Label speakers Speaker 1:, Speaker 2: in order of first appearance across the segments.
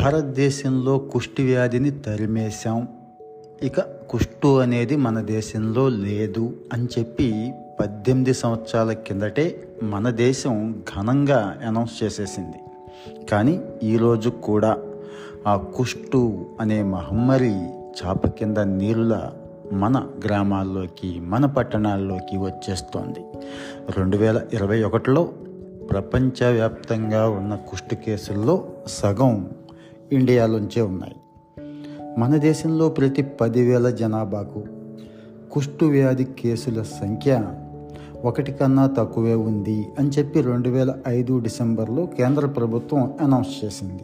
Speaker 1: భారతదేశంలో కుష్టి వ్యాధిని తరిమేశాం. ఇక కుష్టు అనేది మన దేశంలో లేదు అని చెప్పి పద్దెనిమిది సంవత్సరాల కిందటే మన దేశం ఘనంగా అనౌన్స్ చేసేసింది. కానీ ఈరోజు కూడా ఆ కుష్టు అనే మహమ్మారి చాప కింద నీరుల మన గ్రామాల్లోకి మన పట్టణాల్లోకి వచ్చేస్తోంది. రెండు వేల ఇరవై ఒకటిలో ప్రపంచవ్యాప్తంగా ఉన్న కుష్టు కేసుల్లో సగం ఇండియాలోంచే ఉన్నాయి. మన దేశంలో ప్రతి పదివేల జనాభాకు కుష్టు వ్యాధి కేసుల సంఖ్య ఒకటి కన్నా తక్కువే ఉంది అని చెప్పి రెండు వేల ఐదు డిసెంబర్లో కేంద్ర ప్రభుత్వం అనౌన్స్ చేసింది.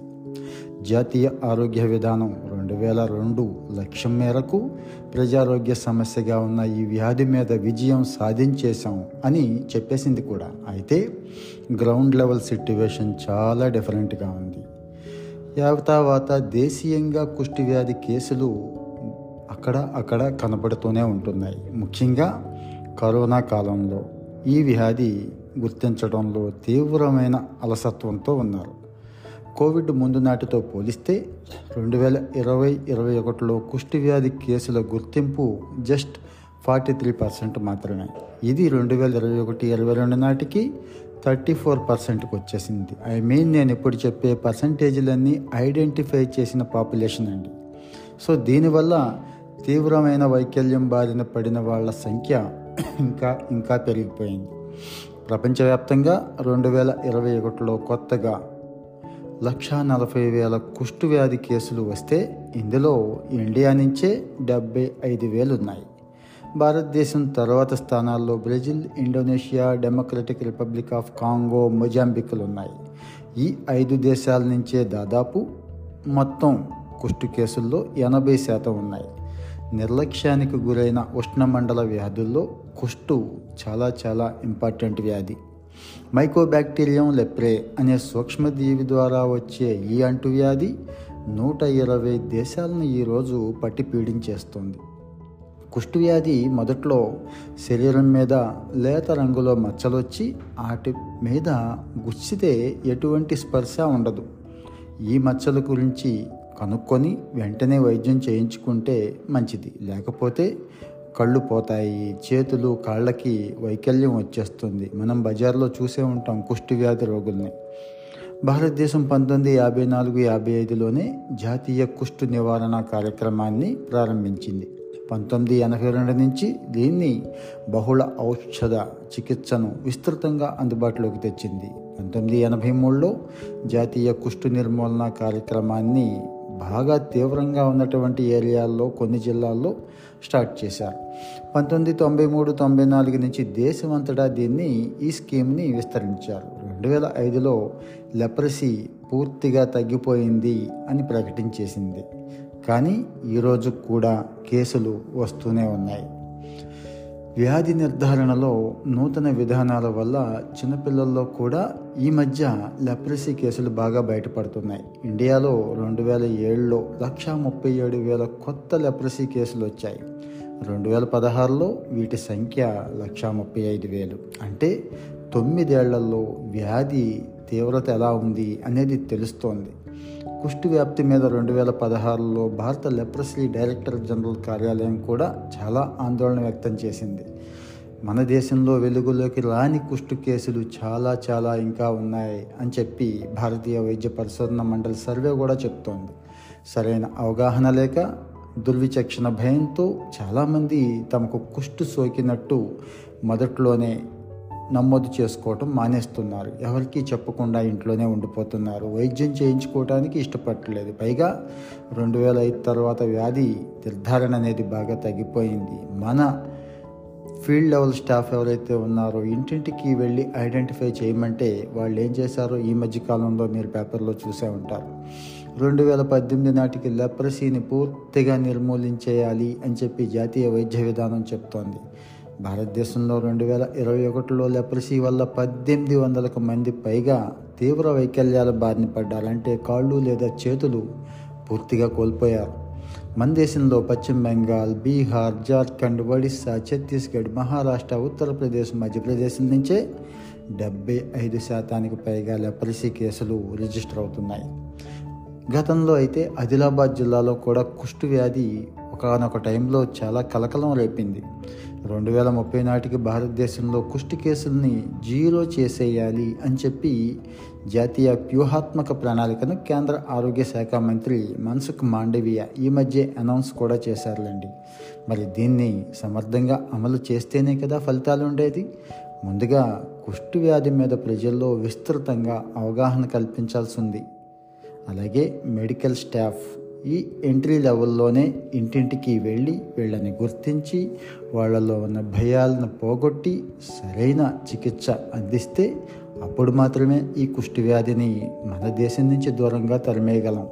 Speaker 1: జాతీయ ఆరోగ్య విధానం రెండు వేల రెండు లక్ష్యం మేరకు ప్రజారోగ్య సమస్యగా ఉన్న ఈ వ్యాధి మీద విజయం సాధించేశాం అని చెప్పేసింది కూడా. అయితే గ్రౌండ్ లెవెల్ సిట్యువేషన్ చాలా డిఫరెంట్గా ఉంది. యావతావాత దేశీయంగా కుష్టి వ్యాధి కేసులు అక్కడ అక్కడ కనబడుతూనే ఉంటున్నాయి. ముఖ్యంగా కరోనా కాలంలో ఈ వ్యాధి గుర్తించడంలో తీవ్రమైన అలసత్వంతో ఉన్నారు. కోవిడ్ ముందు నాటితో పోలిస్తే రెండు వేల ఇరవై ఇరవై ఒకటిలో కుష్టి వ్యాధి కేసుల గుర్తింపు జస్ట్ ఫార్టీ త్రీ పర్సెంట్ మాత్రమే. ఇది రెండు వేల ఇరవై ఒకటి ఇరవై రెండు నాటికి థర్టీ ఫోర్ పర్సెంట్కి వచ్చేసింది. ఐ మీన్ నేను ఇప్పుడు చెప్పే పర్సంటేజీలన్నీ ఐడెంటిఫై చేసిన పాపులేషన్ అండి. సో దీనివల్ల తీవ్రమైన వైకల్యం బారిన పడిన వాళ్ళ సంఖ్య ఇంకా ఇంకా పెరిగిపోయింది. ప్రపంచవ్యాప్తంగా రెండు వేల ఇరవై ఒకటిలో కొత్తగా లక్షా నలభై వేల కుష్టు వ్యాధి కేసులు వస్తే ఇందులో ఇండియా నుంచే డెబ్బై ఐదు వేలు ఉన్నాయి భారతదేశం తర్వాత స్థానాల్లో Brazil Indonesia Democratic Republic of Congo మొజాంబిక్లు ఉన్నాయి. ఈ ఐదు దేశాల నుంచే దాదాపు మొత్తం కుష్టు కేసుల్లో ఎనభై శాతం ఉన్నాయి. నిర్లక్ష్యానికి గురైన ఉష్ణమండల వ్యాధుల్లో కుష్టు చాలా చాలా ఇంపార్టెంట్ వ్యాధి. మైకోబ్యాక్టీరియం లెప్రే అనే సూక్ష్మజీవి ద్వారా వచ్చే ఈ అంటువ్యాధి నూట ఇరవై దేశాలను ఈరోజు పట్టి పీడించేస్తుంది. కుష్ఠవ్యాధి మొదట్లో శరీరం మీద లేత రంగులో మచ్చలొచ్చి వాటి మీద గుచ్చితే ఎటువంటి స్పర్శ ఉండదు. ఈ మచ్చల గురించి కనుక్కొని వెంటనే వైద్యం చేయించుకుంటే మంచిది. లేకపోతే కళ్ళు పోతాయి చేతులు కాళ్ళకి వైకల్యం వచ్చేస్తుంది. మనం బజార్లో చూసే ఉంటాం కుష్ఠవ్యాధి రోగుల్ని. భారతదేశం పంతొమ్మిది యాభై నాలుగు యాభై ఐదులోనే జాతీయ కుష్టు నివారణ కార్యక్రమాన్ని ప్రారంభించింది. పంతొమ్మిది ఎనభై రెండు నుంచి దీన్ని బహుళ ఔషధ చికిత్సను విస్తృతంగా అందుబాటులోకి తెచ్చింది. పంతొమ్మిది ఎనభై మూడులో జాతీయ కుష్టు నిర్మూలన కార్యక్రమాన్ని బాగా తీవ్రంగా ఉన్నటువంటి ఏరియాల్లో కొన్ని జిల్లాల్లో స్టార్ట్ చేశారు. పంతొమ్మిది తొంభై మూడు తొంభై నాలుగు నుంచి దేశమంతటా దీన్ని ఈ స్కీమ్ని విస్తరించారు. రెండు వేల ఐదులో లెప్రసీ పూర్తిగా తగ్గిపోయింది అని ప్రకటించేసింది. కానీ ఈరోజు కూడా కేసులు వస్తూనే ఉన్నాయి. వ్యాధి నిర్ధారణలో నూతన విధానాల వల్ల చిన్నపిల్లల్లో కూడా ఈ మధ్య లెప్రసీ కేసులు బాగా బయటపడుతున్నాయి. ఇండియాలో రెండు వేల ఏడులో లక్షా ముప్పై ఏడు వేల కొత్త లెప్రసీ కేసులు వచ్చాయి. రెండు వేల పదహారులో వీటి సంఖ్య లక్షా ముప్పై ఐదు వేలు. అంటే తొమ్మిదేళ్ళలో వ్యాధి తీవ్రత ఎలా ఉంది అనేది తెలుస్తోంది. కుష్టి వ్యాప్తి మీద రెండు వేల పదహారులో భారత లెప్రసీ డైరెక్టర్ జనరల్ కార్యాలయం కూడా చాలా ఆందోళన వ్యక్తం చేసింది. మన దేశంలో వెలుగులోకి రాని కుష్టు కేసులు చాలా చాలా ఇంకా ఉన్నాయి అని చెప్పి భారతీయ వైద్య పరిశోధన మండలి సర్వే కూడా చెప్తోంది. సరైన అవగాహన లేక దుర్విచక్షణ భయంతో చాలామంది తమకు కుష్టు సోకినట్టు మొదట్లోనే నమోదు చేసుకోవటం మానేస్తున్నారు. ఎవరికి చెప్పకుండా ఇంట్లోనే ఉండిపోతున్నారు. వైద్యం చేయించుకోవడానికి ఇష్టపడట్లేదు. పైగా రెండు వేల ఐదు తర్వాత వ్యాధి నిర్ధారణ అనేది బాగా తగ్గిపోయింది. మన ఫీల్డ్ లెవెల్ స్టాఫ్ ఎవరైతే ఉన్నారో ఇంటింటికి వెళ్ళి ఐడెంటిఫై చేయమంటే వాళ్ళు ఏం చేశారో ఈ మధ్య కాలంలో మీరు పేపర్లో చూసే ఉంటారు. రెండు వేల పద్దెనిమిది నాటికి లెప్రసీని పూర్తిగా నిర్మూలించేయాలి అని చెప్పి జాతీయ వైద్య విధానం చెప్తోంది. భారతదేశంలో రెండు వేల ఇరవై ఒకటిలో లెప్రసీ వల్ల పద్దెనిమిది వందలకు మంది పైగా తీవ్ర వైకల్యాల బారిన పడ్డారంటే కాళ్ళు లేదా చేతులు పూర్తిగా కోల్పోయారు. మన దేశంలో పశ్చిమ బెంగాల్ బీహార్ జార్ఖండ్ ఒడిస్సా ఛత్తీస్గఢ్ మహారాష్ట్ర ఉత్తరప్రదేశ్ మధ్యప్రదేశ్ నుంచే డెబ్బై ఐదు శాతానికి పైగా లెప్రసీ కేసులు రిజిస్టర్ అవుతున్నాయి. గతంలో అయితే ఆదిలాబాద్ జిల్లాలో కూడా కుష్టు వ్యాధి ఒకనొక టైంలో చాలా కలకలం రేపింది. రెండు వేల ముప్పై నాటికి భారతదేశంలో కుష్టి కేసుల్ని జీరో చేసేయాలి అని చెప్పి జాతీయ వ్యూహాత్మక ప్రణాళికను కేంద్ర ఆరోగ్య శాఖ మంత్రి మన్సుఖ్ మాండవీయ ఈ మధ్య అనౌన్స్ కూడా చేశారులేండి. మరి దీన్ని సమర్థంగా అమలు చేస్తేనే కదా ఫలితాలు ఉండేది? ముందుగా కుష్టు వ్యాధి మీద ప్రజల్లో విస్తృతంగా అవగాహన కల్పించాల్సి ఉంది. అలాగే మెడికల్ స్టాఫ్ ఈ ఎంట్రీ లెవెల్లోనే ఇంటింటికి వెళ్ళి వీళ్ళని గుర్తించి వాళ్ళలో ఉన్న భయాలను పోగొట్టి సరైన చికిత్స అందిస్తే అప్పుడు మాత్రమే ఈ కుష్టి వ్యాధిని మన దేశం నుంచి దూరంగా తరిమేయగలం.